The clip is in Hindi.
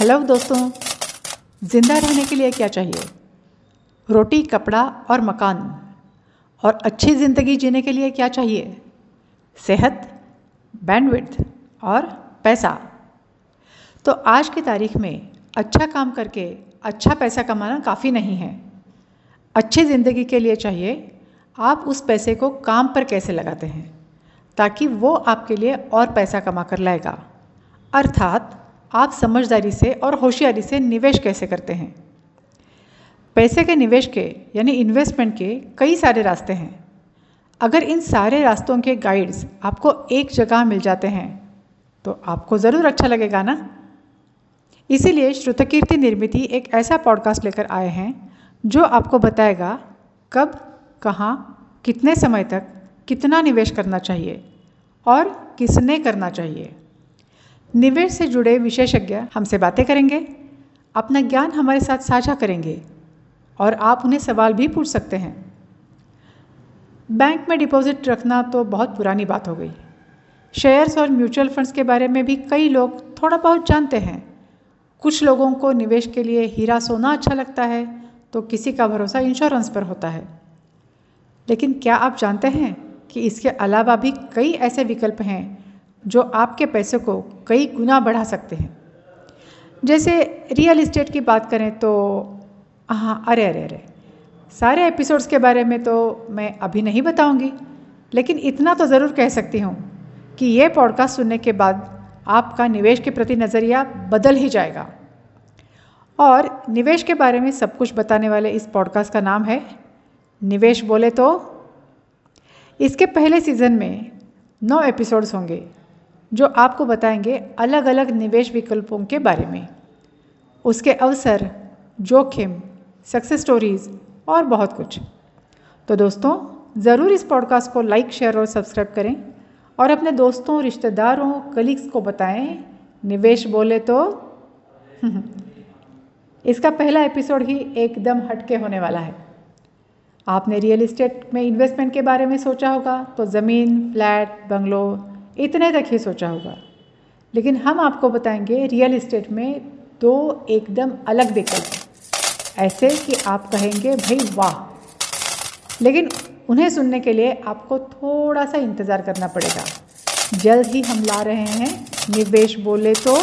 हेलो दोस्तों, ज़िंदा रहने के लिए क्या चाहिए? रोटी, कपड़ा और मकान। और अच्छी ज़िंदगी जीने के लिए क्या चाहिए? सेहत बैंडविड्थ और पैसा। तो आज की तारीख में अच्छा काम करके अच्छा पैसा कमाना काफ़ी नहीं है। अच्छी ज़िंदगी के लिए चाहिए, आप उस पैसे को काम पर कैसे लगाते हैं? ताकि वो आपके लिए और पैसा कमा कर लाएगा। अर्थात आप समझदारी से और होशियारी से निवेश कैसे करते हैं? पैसे के निवेश के, यानी इन्वेस्टमेंट के कई सारे रास्ते हैं। अगर इन सारे रास्तों के गाइड्स आपको एक जगह मिल जाते हैं तो आपको ज़रूर अच्छा लगेगा ना? इसीलिए श्रुतकीर्ति निर्मिति एक ऐसा पॉडकास्ट लेकर आए हैं, जो आपको बताएगा कब, कहाँ, कितने समय तक कितना निवेश करना चाहिए और किसने करना चाहिए। निवेश से जुड़े विशेषज्ञ हमसे बातें करेंगे, अपना ज्ञान हमारे साथ साझा करेंगे और आप उन्हें सवाल भी पूछ सकते हैं। बैंक में डिपॉजिट रखना तो बहुत पुरानी बात हो गई। शेयर्स और म्यूचुअल फंड्स के बारे में भी कई लोग थोड़ा बहुत जानते हैं। कुछ लोगों को निवेश के लिए हीरा सोना अच्छा लगता है तो किसी का भरोसा इंश्योरेंस पर होता है। लेकिन क्या आप जानते हैं कि इसके अलावा भी कई ऐसे विकल्प हैं जो आपके पैसे को कई गुना बढ़ा सकते हैं। जैसे रियल इस्टेट की बात करें तो हाँ अरे अरे अरे, सारे एपिसोड्स के बारे में तो मैं अभी नहीं बताऊँगी, लेकिन इतना तो ज़रूर कह सकती हूँ कि ये पॉडकास्ट सुनने के बाद आपका निवेश के प्रति नज़रिया बदल ही जाएगा। और निवेश के बारे में सब कुछ बताने वाले इस पॉडकास्ट का नाम है निवेश बोले तो। इसके पहले सीज़न में नौ एपिसोड्स होंगे। जो आपको बताएँगे अलग अलग निवेश विकल्पों के बारे में। उसके अवसर, जोखिम सक्सेस स्टोरीज और बहुत कुछ। तो दोस्तों, ज़रूर इस पॉडकास्ट को लाइक शेयर और सब्सक्राइब करें और अपने दोस्तों, रिश्तेदारों कलीग्स को बताएँ, निवेश बोले तो। इसका पहला एपिसोड ही एकदम हटके होने वाला है। आपने रियल इस्टेट में इन्वेस्टमेंट के बारे में सोचा होगा तो ज़मीन फ्लैट बंगलो इतने तक ही सोचा होगा। लेकिन हम आपको बताएँगे, रियल इस्टेट में दो एकदम अलग विकल्प। ऐसे कि आप कहेंगे, भाई, वाह! लेकिन उन्हें सुनने के लिए आपको थोड़ा सा इंतज़ार करना पड़ेगा। जल्द ही हम ला रहे हैं। निवेश बोले तो